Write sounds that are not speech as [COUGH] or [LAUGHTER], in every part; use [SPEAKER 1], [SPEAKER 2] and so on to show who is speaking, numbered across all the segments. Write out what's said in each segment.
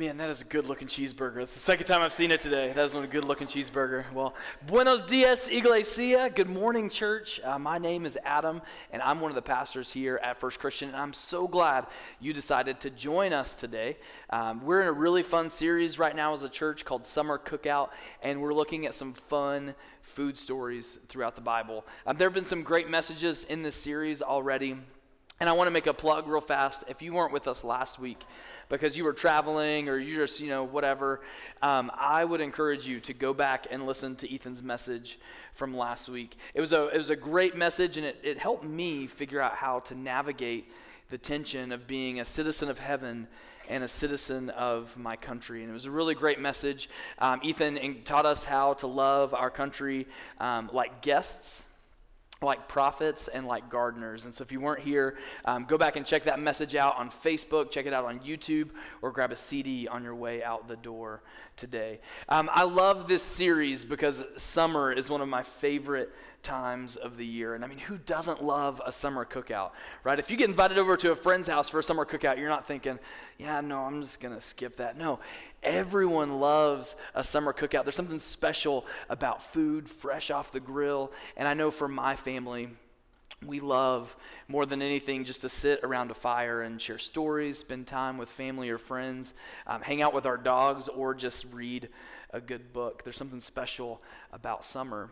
[SPEAKER 1] Man, that is a good looking cheeseburger. It's the second time I've seen it today. That is one a good looking cheeseburger. Well, buenos dias, iglesia. Good morning, church. Uh, my name is Adam, and I'm one of the pastors here at First Christian, and I'm so glad you decided to join us today. Um, we're in a really fun series right now as a church called Summer Cookout, and we're looking at some fun food stories throughout the Bible. Um, there have been some great messages in this series already. And I want to make a plug real fast. If you weren't with us last week because you were traveling or you just, you know, whatever, um, I would encourage you to go back and listen to Ethan's message from last week. It was a, it was a great message and it, it helped me figure out how to navigate the tension of being a citizen of heaven and a citizen of my country. And it was a really great message. Um, Ethan taught us how to love our country um, like guests like prophets and like gardeners. And so if you weren't here, um, go back and check that message out on Facebook, check it out on YouTube, or grab a CD on your way out the door today. Um, I love this series because summer is one of my favorite times of the year. And I mean, who doesn't love a summer cookout, right? If you get invited over to a friend's house for a summer cookout, you're not thinking, yeah, no, I'm just going to skip that. No, everyone loves a summer cookout. There's something special about food fresh off the grill. And I know for my family, we love more than anything just to sit around a fire and share stories, spend time with family or friends, um, hang out with our dogs, or just read a good book. There's something special about summer.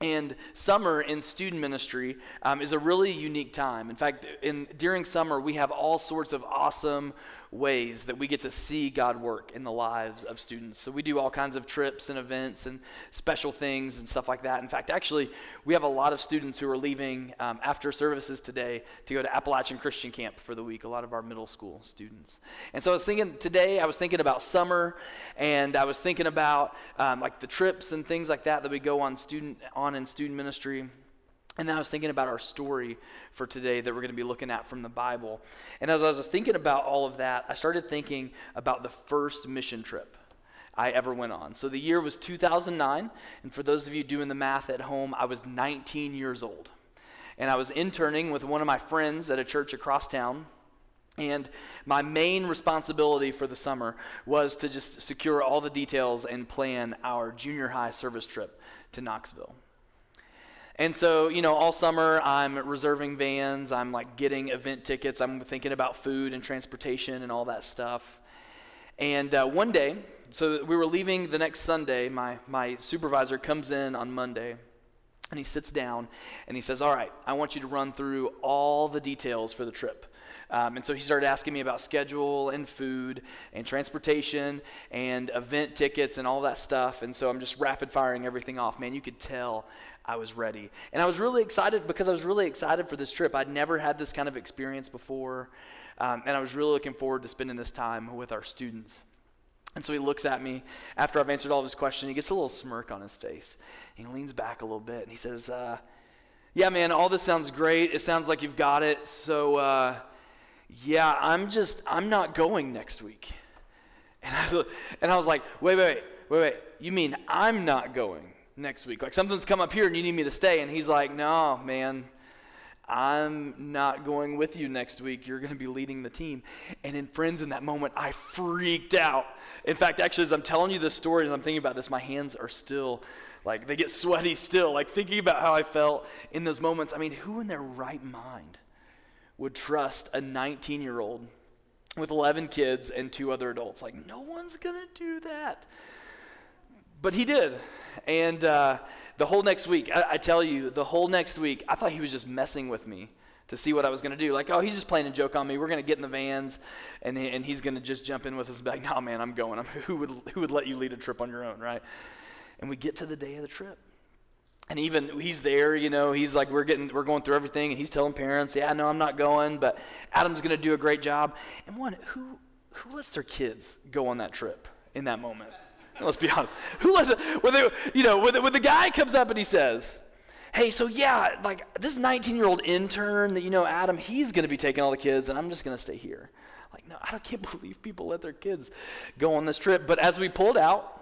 [SPEAKER 1] And summer in student ministry um, is a really unique time. In fact, in, during summer, we have all sorts of awesome ways that we get to see God work in the lives of students. So we do all kinds of trips and events and special things and stuff like that. In fact, actually, we have a lot of students who are leaving um, after services today to go to Appalachian Christian Camp for the week, a lot of our middle school students. And so I was thinking today, I was thinking about summer and I was thinking about um, like the trips and things like that that we go on student on in student ministry. And then I was thinking about our story for today that we're going to be looking at from the Bible. And as I was thinking about all of that, I started thinking about the first mission trip I ever went on. So the year was 2009. And for those of you doing the math at home, I was 19 years old. And I was interning with one of my friends at a church across town. And my main responsibility for the summer was to just secure all the details and plan our junior high service trip to Knoxville. And so, you know, all summer I'm reserving vans, I'm like getting event tickets, I'm thinking about food and transportation and all that stuff. And uh, one day, so we were leaving the next Sunday, my, my supervisor comes in on Monday and he sits down and he says, All right, I want you to run through all the details for the trip. Um, and so he started asking me about schedule and food and transportation and event tickets and all that stuff. And so I'm just rapid firing everything off. Man, you could tell I was ready. And I was really excited because I was really excited for this trip. I'd never had this kind of experience before. Um, and I was really looking forward to spending this time with our students. And so he looks at me after I've answered all of his questions. He gets a little smirk on his face. He leans back a little bit and he says, uh, Yeah, man, all this sounds great. It sounds like you've got it. So, uh, yeah, I'm just, I'm not going next week. And I, and I was like, wait, wait, wait, wait, You mean I'm not going next week? Like something's come up here and you need me to stay. And he's like, no, man, I'm not going with you next week. You're going to be leading the team. And in friends, in that moment, I freaked out. In fact, actually, as I'm telling you this story, as I'm thinking about this, my hands are still like, they get sweaty still. Like thinking about how I felt in those moments. I mean, who in their right mind? would trust a 19 year old with 11 kids and two other adults. Like, no one's going to do that. But he did. And uh, the whole next week, I, I, tell you, the whole next week, I thought he was just messing with me to see what I was going to do. Like, oh, he's just playing a joke on me. We're going to get in the vans, and, and he's going to just jump in with us back. No, man, I'm going. I'm, [LAUGHS] who, would, who would let you lead a trip on your own, right? And we get to the day of the trip and even he's there, you know, he's like, we're getting, we're going through everything, and he's telling parents, yeah, no, I'm not going, but Adam's going to do a great job. And one, who, who lets their kids go on that trip in that moment? Let's be honest. Who lets when you know, when the, when the guy comes up and he says, hey, so yeah, like this 19 year old intern that you know, Adam, he's going to be taking all the kids, and I'm just going to stay here. Like, no, I can't [LAUGHS] believe people let their kids go on this trip. But as we pulled out,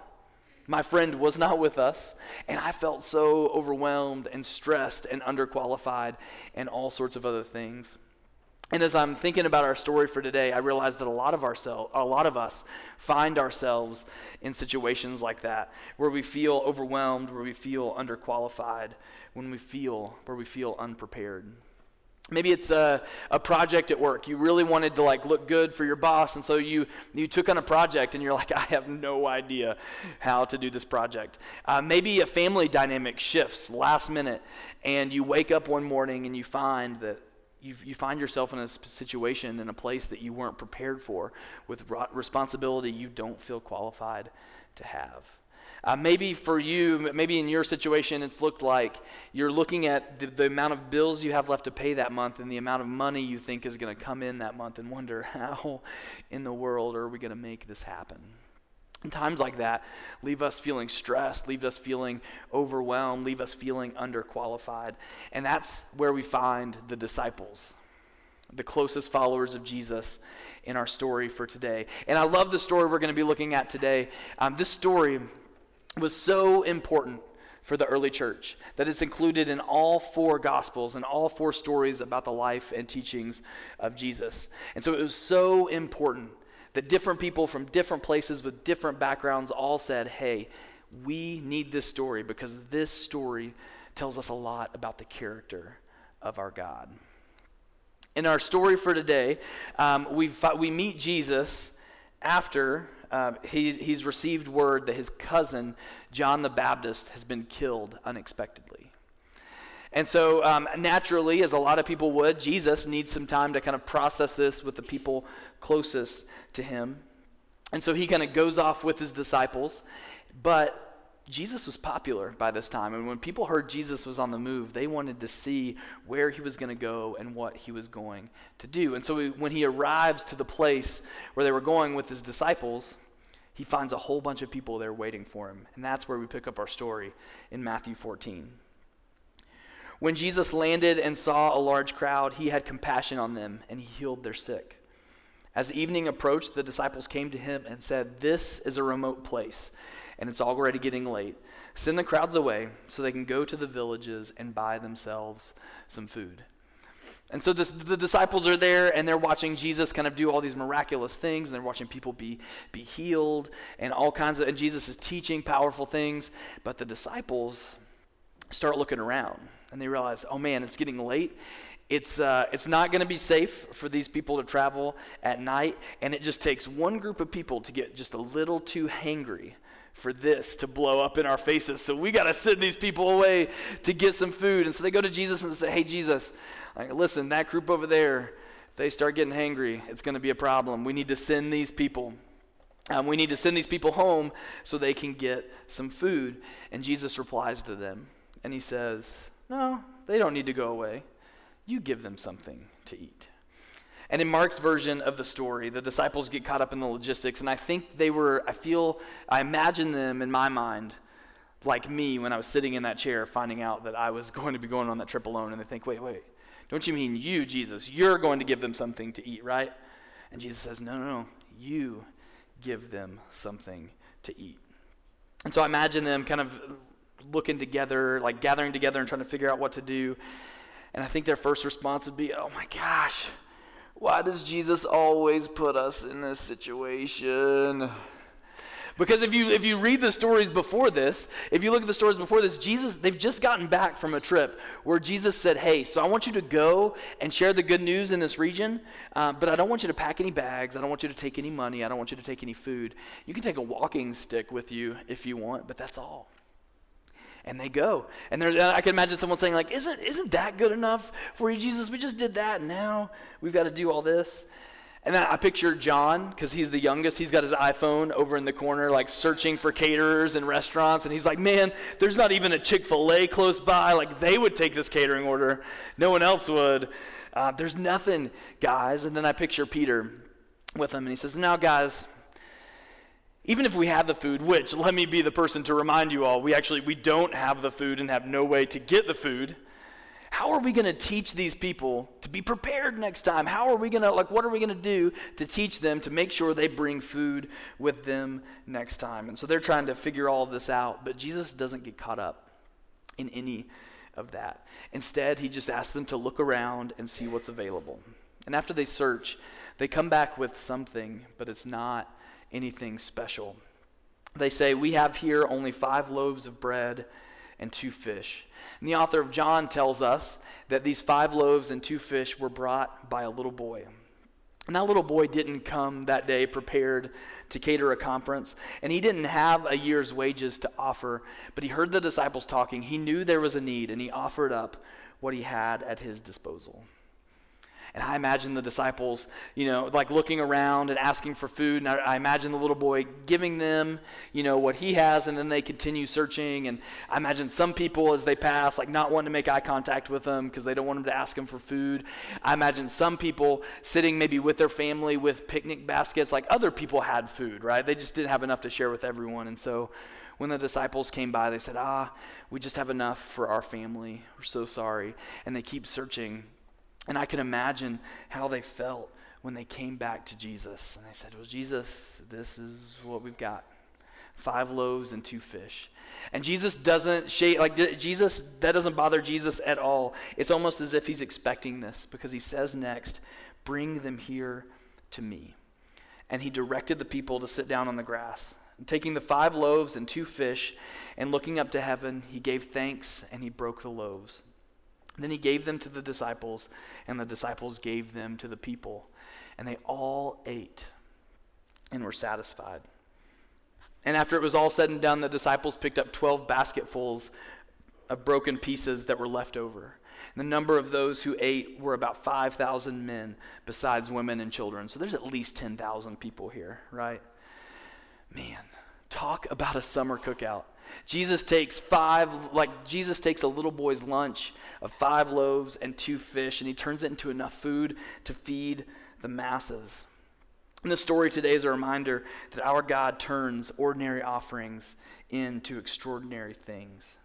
[SPEAKER 1] my friend was not with us, and I felt so overwhelmed and stressed and underqualified and all sorts of other things. And as I'm thinking about our story for today, I realize that a lot of ourselves, a lot of us find ourselves in situations like that, where we feel overwhelmed, where we feel underqualified, when we feel where we feel unprepared. Maybe it's a, a project at work. You really wanted to like look good for your boss, and so you you took on a project, and you're like, I have no idea how to do this project. Uh, maybe a family dynamic shifts last minute, and you wake up one morning and you find that you you find yourself in a situation in a place that you weren't prepared for, with responsibility you don't feel qualified to have. Uh, maybe for you, maybe in your situation, it's looked like you're looking at the, the amount of bills you have left to pay that month and the amount of money you think is going to come in that month and wonder [LAUGHS] how in the world are we going to make this happen? And times like that leave us feeling stressed, leave us feeling overwhelmed, leave us feeling underqualified. And that's where we find the disciples, the closest followers of Jesus in our story for today. And I love the story we're going to be looking at today. Um, this story was so important for the early church that it's included in all four gospels and all four stories about the life and teachings of Jesus. And so it was so important that different people from different places with different backgrounds all said, hey, we need this story because this story tells us a lot about the character of our God. In our story for today, um, we, we meet Jesus after um, he, he's received word that his cousin, John the Baptist, has been killed unexpectedly. And so, um, naturally, as a lot of people would, Jesus needs some time to kind of process this with the people closest to him. And so he kind of goes off with his disciples. But Jesus was popular by this time. And when people heard Jesus was on the move, they wanted to see where he was going to go and what he was going to do. And so when he arrives to the place where they were going with his disciples, he finds a whole bunch of people there waiting for him. And that's where we pick up our story in Matthew 14. When Jesus landed and saw a large crowd, he had compassion on them and he healed their sick. As evening approached, the disciples came to him and said, This is a remote place and it's already getting late. Send the crowds away so they can go to the villages and buy themselves some food. And so this, the disciples are there and they're watching Jesus kind of do all these miraculous things and they're watching people be, be healed and all kinds of, and Jesus is teaching powerful things. But the disciples start looking around and they realize, oh man, it's getting late. It's, uh, it's not going to be safe for these people to travel at night. And it just takes one group of people to get just a little too hangry for this to blow up in our faces. So we got to send these people away to get some food. And so they go to Jesus and they say, Hey, Jesus, like, listen, that group over there, if they start getting hangry, it's going to be a problem. We need to send these people. Um, we need to send these people home so they can get some food. And Jesus replies to them and he says, No, they don't need to go away. You give them something to eat. And in Mark's version of the story, the disciples get caught up in the logistics, and I think they were, I feel, I imagine them in my mind like me when I was sitting in that chair finding out that I was [LAUGHS] going to be going on that trip alone, and they think, wait, wait, don't you mean you, Jesus? You're going to give them something to eat, right? And Jesus says, no, no, no, you give them something to eat. And so I imagine them kind of looking together, like gathering together and trying to figure out what to do. And I think their first response would be, oh my gosh, why does Jesus always put us in this situation? Because if you if you read the stories before this, if you look at the stories before this, Jesus they've just gotten back from a trip where Jesus said, "Hey, so I want you to go and share the good news in this region, uh, but I don't want you to pack any bags. I don't want you to take any money. I don't want you to take any food. You can take a walking stick with you if you want, but that's all." And they go. And I can imagine someone saying, like, isn't, isn't that good enough for you, Jesus? We just did that, and now we've got to do all this. And then I picture John, because he's the youngest. He's got his iPhone over in the corner, like searching for caterers and restaurants. And he's like, man, there's not even a Chick fil A close by. Like, they would take this catering order, no one else would. Uh, there's nothing, guys. And then I picture Peter with him, and he says, now, guys, even if we have the food which let me be the person to remind you all we actually we don't have the food and have no way to get the food. How are we going to teach these people to be prepared next time? How are we going to like what are we going to do to teach them to make sure they bring food with them next time? And so they're trying to figure all of this out but jesus doesn't get caught up in any of that. Instead he just asks them to look around and see what's available. And after they search, they come back with something, but it's not anything special. They say, We have here only five loaves of bread and two fish. And the author of John tells us that these five loaves and two fish were brought by a little boy. And that little boy didn't come that day prepared to cater a conference, and he didn't have a year's wages to offer, but he heard the disciples talking. He knew there was a need, and he offered up what he had at his disposal. And I imagine the disciples, you know, like looking around and asking for food. And I, I, imagine the little boy giving them, you know, what he has, and then they continue searching. And I imagine some people as they pass, like not wanting to make eye contact with them because they don't want them to ask them for food. I imagine some people sitting maybe with their family with picnic baskets, like other people had food, right? They just didn't have enough to share with everyone. And so when the disciples came by, they said, Ah, we just have enough for our family. We're so sorry. And they keep searching and I can imagine how they felt when they came back to Jesus. And they said, Well, Jesus, this is what we've got five loaves and two fish. And Jesus doesn't shake, like Jesus, that doesn't bother Jesus at all. It's almost as if he's expecting this because he says next, Bring them here to me. And he directed the people to sit down on the grass. And taking the five loaves and two fish and looking up to heaven, he gave thanks and he broke the loaves. Then he gave them to the disciples, and the disciples gave them to the people. And they all ate and were satisfied. And after it was all said and done, the disciples picked up 12 basketfuls of broken pieces that were left over. The number of those who ate were about 5,000 men, besides women and children. So there's at least 10,000 people here, right? Man, talk about a summer cookout. Jesus takes five, like Jesus takes a little boy's lunch of five loaves and two fish, and he turns it into enough food to feed the masses. And the story today is a reminder that our God turns ordinary offerings into extraordinary things.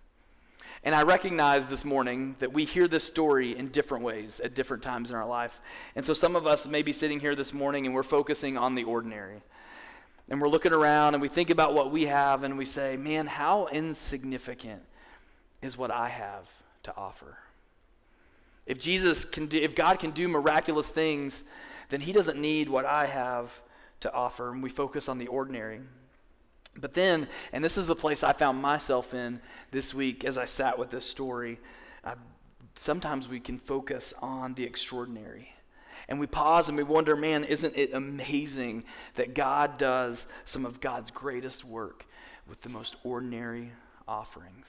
[SPEAKER 1] And I recognize this morning that we hear this story in different ways at different times in our life. And so some of us may be sitting here this morning and we're focusing on the ordinary and we're looking around and we think about what we have and we say, man, how insignificant is what I have to offer? If Jesus can do, if God can do miraculous things, then he doesn't need what I have to offer. And we focus on the ordinary. But then, and this is the place I found myself in this week as I sat with this story, uh, sometimes we can focus on the extraordinary and we pause and we wonder, man, isn't it amazing that God does some of God's greatest work with the most ordinary offerings?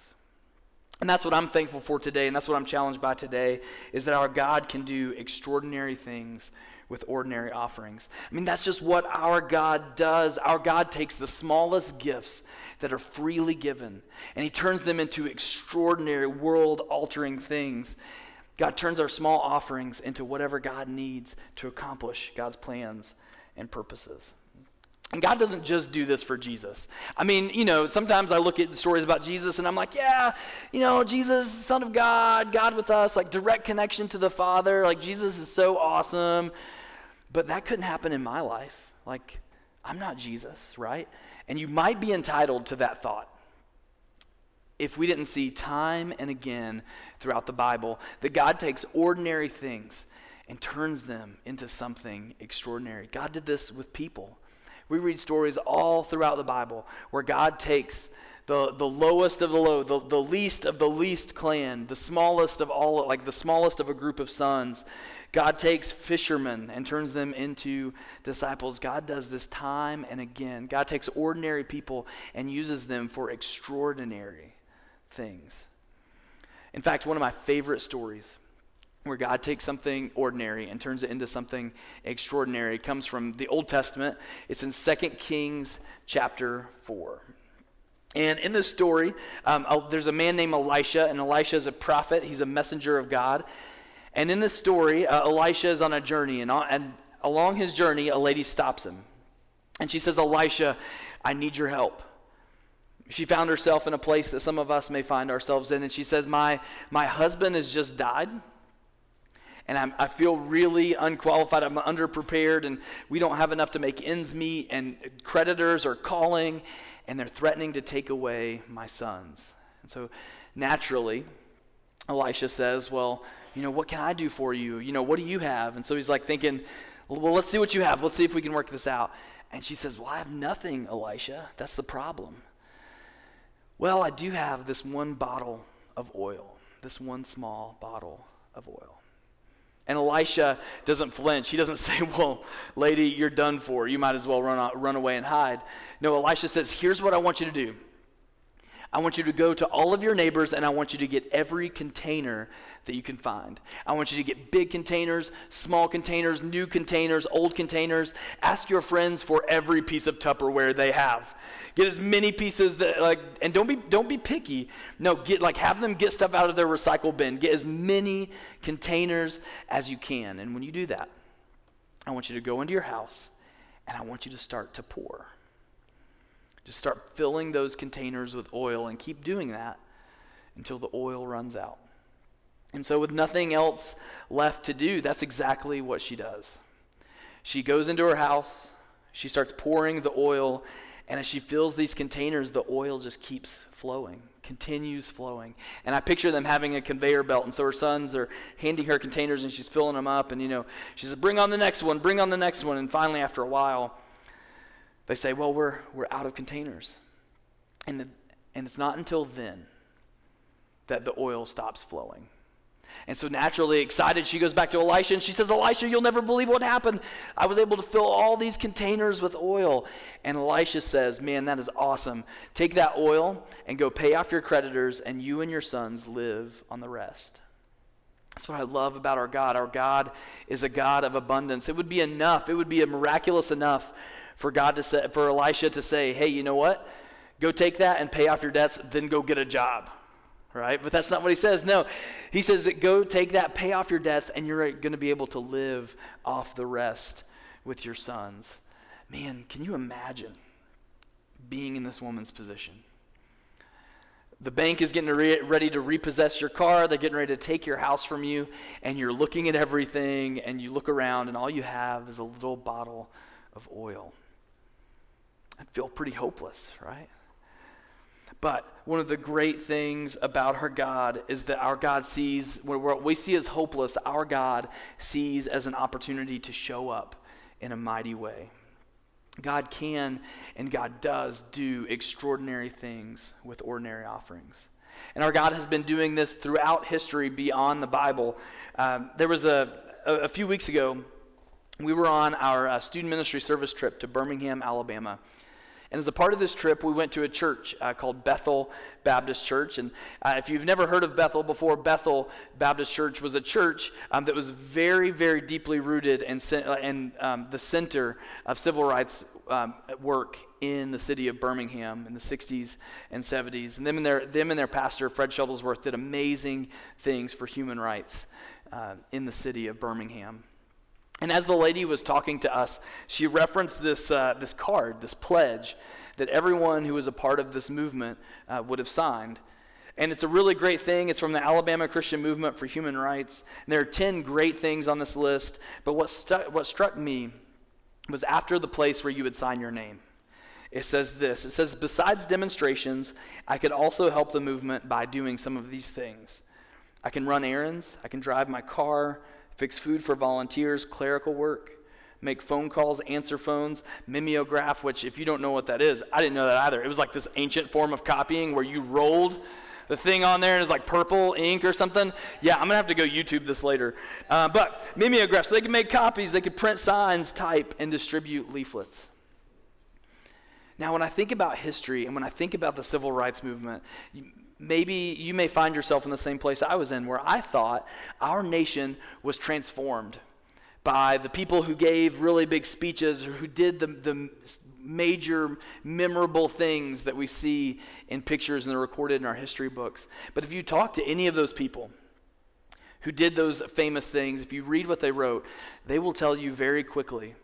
[SPEAKER 1] And that's what I'm thankful for today, and that's what I'm challenged by today, is that our God can do extraordinary things with ordinary offerings. I mean, that's just what our God does. Our God takes the smallest gifts that are freely given, and He turns them into extraordinary, world altering things. God turns our small offerings into whatever God needs to accomplish God's plans and purposes. And God doesn't just do this for Jesus. I mean, you know, sometimes I look at the stories about Jesus and I'm like, yeah, you know, Jesus, Son of God, God with us, like direct connection to the Father. Like, Jesus is so awesome. But that couldn't happen in my life. Like, I'm not Jesus, right? And you might be entitled to that thought if we didn't see time and again throughout the Bible that God takes ordinary things and turns them into something extraordinary. God did this with people. We read stories all throughout the Bible where God takes the, the lowest of the low, the, the least of the least clan, the smallest of all, like the smallest of a group of sons. God takes fishermen and turns them into disciples. God does this time and again. God takes ordinary people and uses them for extraordinary things. In fact, one of my favorite stories where God takes something ordinary and turns it into something extraordinary comes from the Old Testament. It's in 2 Kings chapter 4. And in this story, um, there's a man named Elisha, and Elisha is a prophet. He's a messenger of God. And in this story, uh, Elisha is on a journey, and, and along his journey, a lady stops him. And she says, Elisha, I need your help. She found herself in a place that some of us may find ourselves in, and she says, My, my husband has just died, and I'm, i feel really unqualified. I'm underprepared, and we don't have enough to make ends meet, and creditors are calling, and they're threatening to take away my sons. And so, naturally, Elisha says, Well, you know, what can I do for you? You know, what do you have? And so he's like thinking, Well, let's see what you have. Let's see if we can work this out. And she says, Well, I have nothing, Elisha. That's the problem. Well, I do have this one bottle of oil, this one small bottle of oil. And Elisha doesn't flinch. He doesn't [LAUGHS] say, Well, lady, you're done for. You might as well run, out, run away and hide. No, Elisha says, Here's what I want you to do. I want you to go to all of your neighbors and I want you to get every container that you can find. I want you to get big containers, small containers, new containers, old containers. Ask your friends for every piece of Tupperware they have. Get as many pieces that like and don't be don't be picky. No, get like have them get stuff out of their recycle bin. Get as many containers as you can. And when you do that, I want you to go into your house and I want you to start to pour. Just start filling those containers with oil and keep doing that until the oil runs out. And so, with nothing else left to do, that's exactly what she does. She goes into her house, she starts pouring the oil, and as she fills these containers, the oil just keeps flowing, continues flowing. And I picture them having a conveyor belt, and so her sons are handing her containers, and she's filling them up, and you know, she says, Bring on the next one, bring on the next one. And finally, after a while, they say, well, we're, we're out of containers. And, the, and it's not until then that the oil stops flowing. And so, naturally excited, she goes back to Elisha and she says, Elisha, you'll never believe what happened. I was able to fill all these containers with oil. And Elisha says, Man, that is awesome. Take that oil and go pay off your creditors, and you and your sons live on the rest. That's what I love about our God. Our God is a God of abundance. It would be enough, it would be miraculous enough for God to say, for Elisha to say, hey, you know what? Go take that and pay off your debts, then go get a job. Right? But that's not what he says. No. He says that go take that, pay off your debts, and you're going to be able to live off the rest with your sons. Man, can you imagine being in this woman's position? The bank is getting re- ready to repossess your car. They're getting ready to take your house from you. And you're looking at everything, and you look around, and all you have is a little bottle of oil. I'd feel pretty hopeless, right? But one of the great things about our God is that our God sees, what we see as hopeless, our God sees as an opportunity to show up in a mighty way. God can and God does do extraordinary things with ordinary offerings. And our God has been doing this throughout history beyond the Bible. Um, there was a, a, a, few weeks ago, we were on our uh, student ministry service trip to Birmingham, Alabama. And as a part of this trip, we went to a church uh, called Bethel Baptist Church. And uh, if you've never heard of Bethel before, Bethel Baptist Church was a church um, that was very, very deeply rooted in, in um, the center of civil rights um, work in the city of Birmingham in the 60s and 70s. And them and their, them and their pastor, Fred Shuttlesworth, did amazing things for human rights uh, in the city of Birmingham. And as the lady was talking to us, she referenced this, uh, this card, this pledge that everyone who was a part of this movement uh, would have signed. And it's a really great thing. It's from the Alabama Christian Movement for Human Rights. And there are 10 great things on this list. But what, stu- what struck me was after the place where you would sign your name. It says this It says, besides demonstrations, I could also help the movement by doing some of these things. I can run errands, I can drive my car, fix food for volunteers, clerical work, make phone calls, answer phones, mimeograph, which, if you don't know what that is, I didn't know that either. It was like this ancient form of copying where you rolled the thing on there and it's like purple ink or something. Yeah, I'm gonna have to go YouTube this later. Uh, but mimeograph, so they could make copies, they could print signs, type, and distribute leaflets. Now, when I think about history and when I think about the civil rights movement, maybe you may find yourself in the same place I was in, where I thought our nation was transformed by the people who gave really big speeches or who did the, the major memorable things that we see in pictures and they're recorded in our history books. But if you talk to any of those people who did those famous things, if you read what they wrote, they will tell you very quickly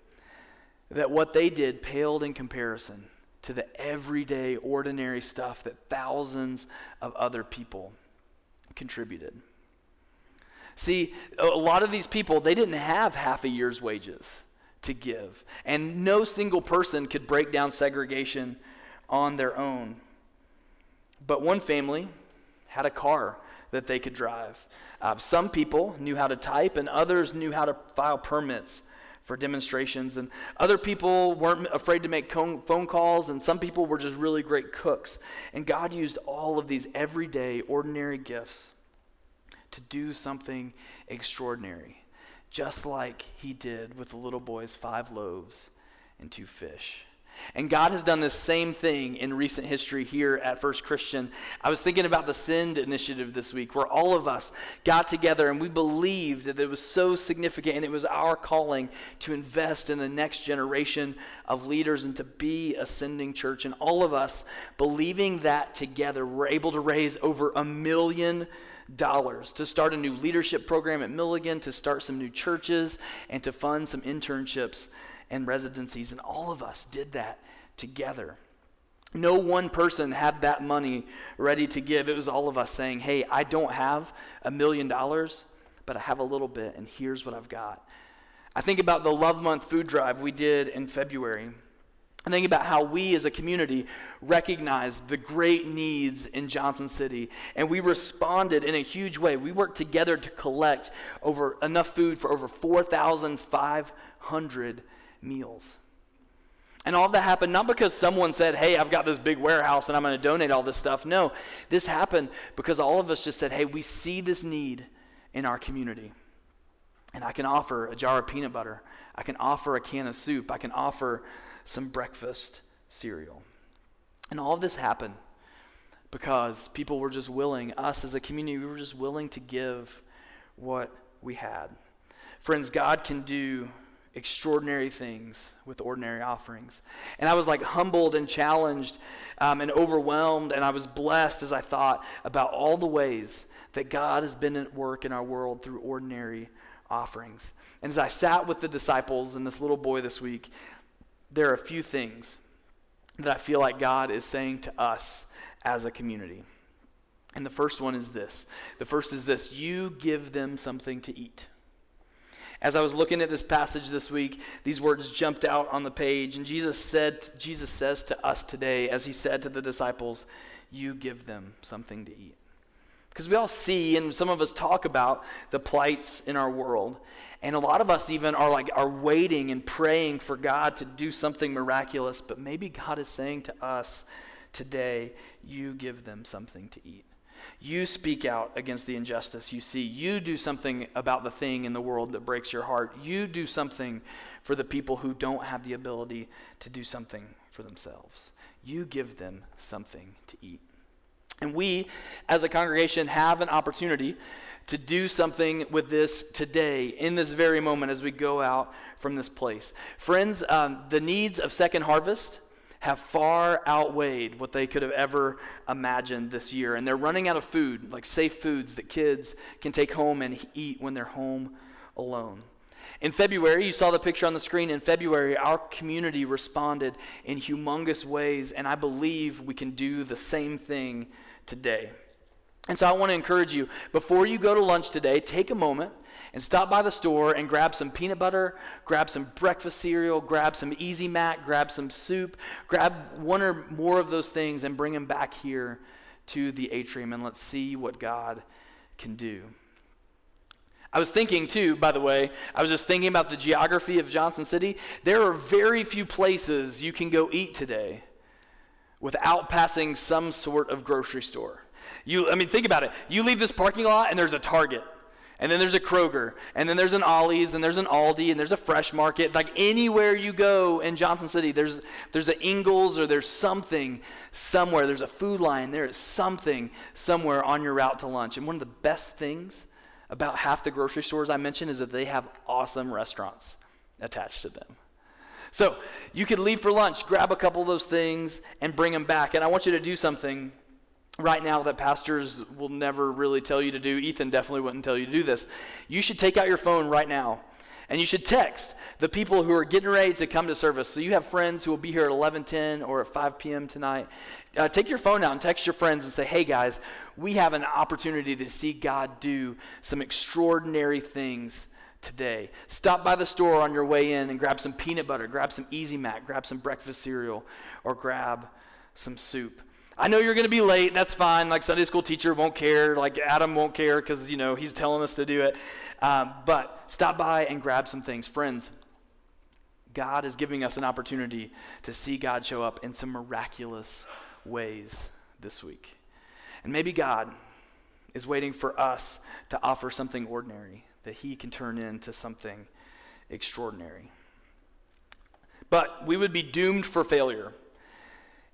[SPEAKER 1] that what they did paled in comparison to the everyday, ordinary stuff that thousands of other people contributed. See, a lot of these people, they didn't have half a year's wages to give. And no single person could break down segregation on their own. But one family had a car that they could drive. Uh, some people knew how to type, and others knew how to file permits for demonstrations. And other people weren't afraid to make phone calls, and some people were just really great cooks. And God used all of these everyday, ordinary gifts to do something extraordinary, just like He did with the little boy's five loaves and two fish. And God has done this same thing in recent history here at First Christian. I was thinking about the Send initiative this week, where all of us got together and we believed that it was so significant and it was our calling to invest in the next generation of leaders and to be a sending church. And all of us, believing that together, were able to raise over a million dollars to start a new leadership program at Milligan, to start some new churches, and to fund some internships and residencies. And all of us did that together. No one person had that money ready to give. It was all of us saying, Hey, I don't have a million dollars, but I have a little bit, and here's what I've got. I think about the Love Month food drive we did in February. I think about how we as a community recognized the great needs in Johnson City, and we responded in a huge way. We worked together to collect over enough food for over 4,500 meals. And all of that happened not because someone said, Hey, I've got this big warehouse and I'm going to donate all this stuff. No, this happened because all of us just said, Hey, we see this need in our community. And I can offer a jar of peanut butter. I can offer a can of soup. I can offer some breakfast cereal. And all of this happened because people were just willing, us as a community, we were just willing to give what we had. Friends, God can do extraordinary things with ordinary offerings. And I was like humbled and challenged um, and overwhelmed, and I was blessed as I thought about all the ways that God has been at work in our world through ordinary offerings. And as I sat with the disciples and this little boy this week, there are a few things that I feel like God is saying to us as a community. And the first one is this the first is this you give them something to eat. As I was looking at this passage this week, these words jumped out on the page, and Jesus said, Jesus says to us today, as he said to the disciples, "You give them something to eat." Because we all see, and some of us talk about the plights in our world, and a lot of us even are like are waiting and praying for God to do something miraculous. But maybe God is saying to us today, "You give them something to eat." You speak out against the injustice you see. You do something about the thing in the world that breaks your heart. You do something for the people who don't have the ability to do something for themselves. You give them something to eat. And we, as a congregation, have an opportunity to do something with this today, in this very moment, as we go out from this place. Friends, um, the needs of Second Harvest have far outweighed what they could have ever imagined this year. And they're running out of food, like safe foods that kids can take home and eat when they're home alone. In February, you saw the picture on the screen. In February, our community responded in humongous ways, and I believe we can do the same thing today. And so I want to encourage you before you go to lunch today, take a moment and stop by the store and grab some peanut butter, grab some breakfast cereal, grab some Easy Mac, grab some soup, grab one or more of those things and bring them back here to the atrium and let's see what God can do. I was thinking too, by the way, I was just thinking about the geography of Johnson City. There are very few places you can go eat today without passing some sort of grocery store. You, I mean, think about it. You leave this parking lot and there's a Target and then there's a Kroger, and then there's an Ollie's, and there's an Aldi, and there's a Fresh Market. Like anywhere you go in Johnson City, there's there's an Ingles or there's something somewhere. There's a Food Lion. There is something somewhere on your route to lunch. And one of the best things about half the grocery stores I mentioned is that they have awesome restaurants attached to them. So you could leave for lunch, grab a couple of those things, and bring them back. And I want you to do something right now that pastors will never really tell you to do. Ethan definitely wouldn't tell you to do this. You should take out your phone right now and you should text the people who are getting ready to come to service. So you have friends who will be here at 11:10 or at 5 p.m. tonight. Uh, take your phone out and text your friends and say, "Hey guys, we have an opportunity to see God do some extraordinary things." Today. Stop by the store on your way in and grab some peanut butter, grab some Easy Mac, grab some breakfast cereal, or grab some soup. I know you're going to be late. That's fine. Like Sunday school teacher won't care. Like Adam won't care because, you know, he's telling us to do it. Um, but stop by and grab some things. Friends, God is giving us an opportunity to see God show up in some miraculous ways this week. And maybe God is waiting for us to offer something ordinary that he can turn into something extraordinary. But we would be doomed for failure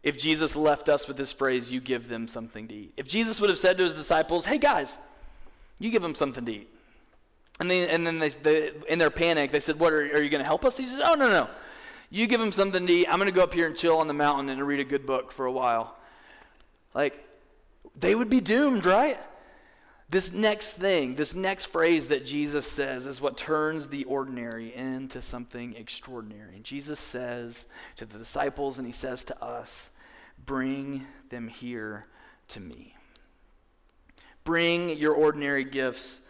[SPEAKER 1] if Jesus left us with this phrase, you give them something to eat. If Jesus would have said to his disciples, hey guys, you give them something to eat. And then, and then they, they in their panic, they said, what, are, are you going to help us? He says, oh, no, no. You give them something to eat. I'm going to go up here and chill on the mountain and read a good book for a while. Like, they would be doomed, right? This next thing, this next phrase that Jesus says is what turns the ordinary into something extraordinary. Jesus says to the disciples and he says to us, Bring them here to me. Bring your ordinary gifts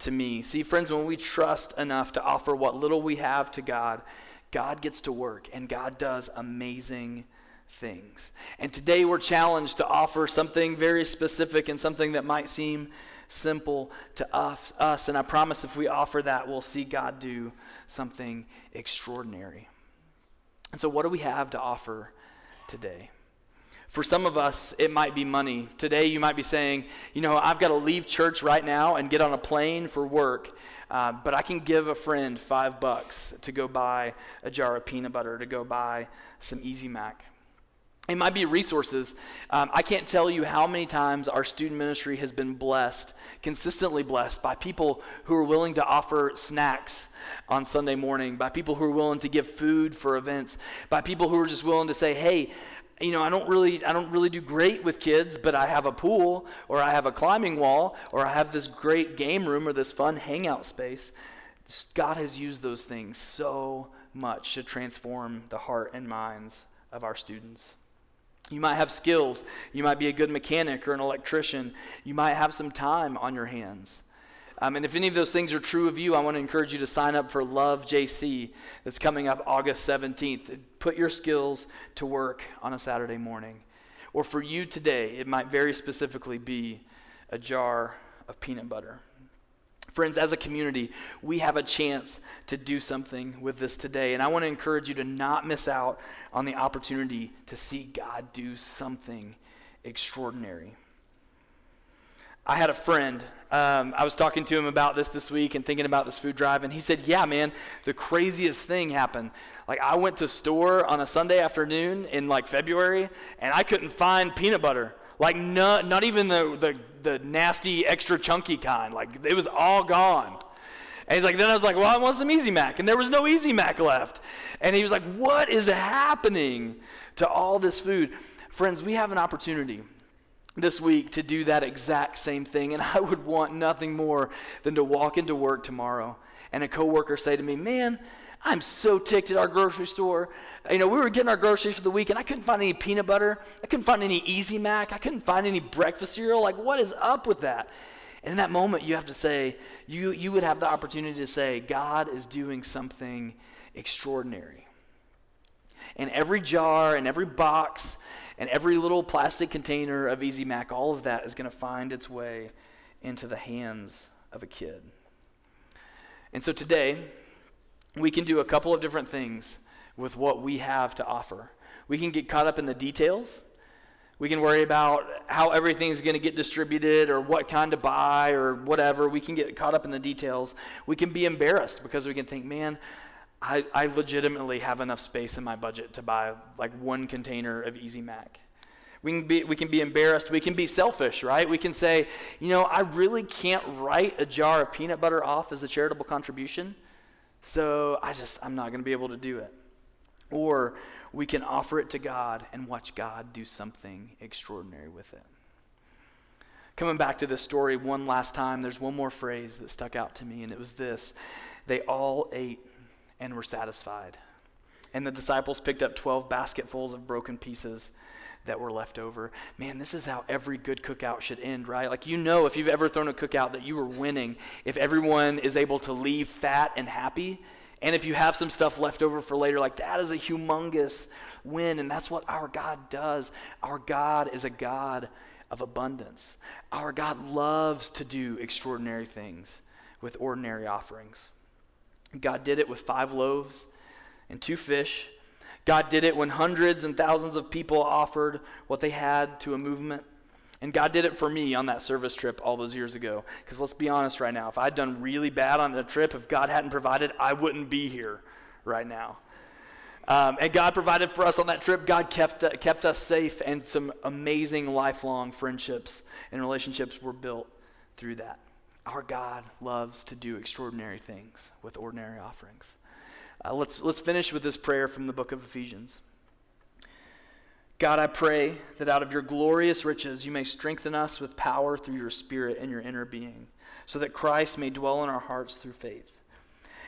[SPEAKER 1] to me. See, friends, when we trust enough to offer what little we have to God, God gets to work and God does amazing things. And today we're challenged to offer something very specific and something that might seem simple to us. And I promise if we offer that, we'll see God do something extraordinary. And so, what do we have to offer today? For some of us, it might be money. Today, you might be saying, you know, I've got to leave church right now and get on a plane for work, uh, but I can give a friend five bucks to go buy a jar of peanut butter, to go buy some Easy Mac. It might be resources. Um, I can't tell you how many times our student ministry has been blessed, consistently blessed, by people who are willing to offer snacks on Sunday morning, by people who are willing to give food for events, by people who are just willing to say, hey, you know, I don't really I don't really do great with kids, but I have a pool or I have a climbing wall or I have this great game room or this fun hangout space. God has used those things so much to transform the heart and minds of our students. You might have skills. You might be a good mechanic or an electrician. You might have some time on your hands. Um, and if any of those things are true of you, I want to encourage you to sign up for Love JC that's coming up August 17th. Put your skills to work on a Saturday morning. Or for you today, it might very specifically be a jar of peanut butter. Friends, as a community, we have a chance to do something with this today. And I want to encourage you to not miss out on the opportunity to see God do something extraordinary. I had a friend, um, I was talking to him about this this week and thinking about this food drive, and he said, Yeah, man, the craziest thing happened. Like, I went to store on a Sunday afternoon in like February, and I couldn't find peanut butter. Like, not, not even the, the, the nasty, extra chunky kind. Like, it was all gone. And he's like, then I was like, well, I want some Easy Mac. And there was no Easy Mac left. And he was like, what is happening to all this food? Friends, we have an opportunity this week to do that exact same thing. And [LAUGHS] I would want nothing more than to walk into work tomorrow and a coworker say to me, man, I'm so ticked at our grocery store. You know, we were getting our groceries for the week and I couldn't find any peanut butter. I couldn't find any Easy Mac. I couldn't find any breakfast cereal. Like, what is up with that? And in that moment, you have to say, you, you would have the opportunity to say, God is doing something extraordinary. And every jar and every box and every little plastic container of Easy Mac, all of that is going to find its way into the hands of a kid. And so today, we can do a couple of different things with what we have to offer. We can get caught up in the details. We can worry about how everything's going to get distributed or what kind to buy or whatever. We can get caught up in the details. We can be embarrassed because we can think, man, I, I legitimately have enough space in my budget to buy like one container of Easy Mac. We can, be, we can be embarrassed. We can be selfish, right? We can say, you know, I really can't write a jar of peanut butter off as a charitable contribution. So I just, I'm not going to be able to do it. Or we can offer it to God and watch God do something extraordinary with it. Coming back to this story one last time, there's one more phrase that stuck out to me, and it was this They all ate and were satisfied. And the disciples picked up 12 basketfuls of broken pieces that were left over. Man, this is how every good cookout should end, right? Like, you know, if you've ever thrown a cookout that you were winning, if everyone is able to leave fat and happy, And if you have some stuff left over for later, like that is a humongous win. And that's what our God does. Our God is a God of abundance. Our God loves to do extraordinary things with ordinary offerings. God did it with five loaves and two fish. God did it when hundreds and thousands of people offered what they had to a movement. And God did it for me on that service trip all those years ago. Because let's be honest right now, if I'd done really bad on a trip, if God hadn't provided, I wouldn't be here right now. Um, and God provided for us on that trip. God kept, uh, kept us safe, and some amazing lifelong friendships and relationships were built through that. Our God loves to do extraordinary things with ordinary offerings. Uh, let's, let's finish with this prayer from the book of Ephesians. God, I pray that out of your glorious riches you may strengthen us with power through your Spirit and your inner being, so that Christ may dwell in our hearts through faith.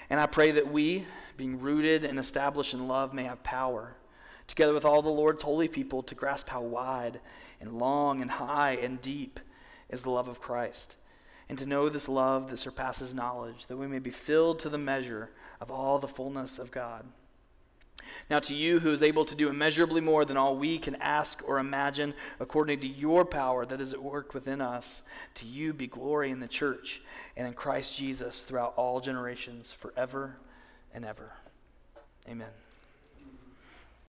[SPEAKER 1] And I pray that we, being rooted and established in love, may have power, together with all the Lord's holy people, to grasp how wide and long and high and deep is the love of Christ, and to know this love that surpasses knowledge, that we may be filled to the measure of all the fullness of God. Now, to you who is able to do immeasurably more than all we can ask or imagine, according to your power that is at work within us, to you be glory in the church and in Christ Jesus throughout all generations, forever and ever. Amen.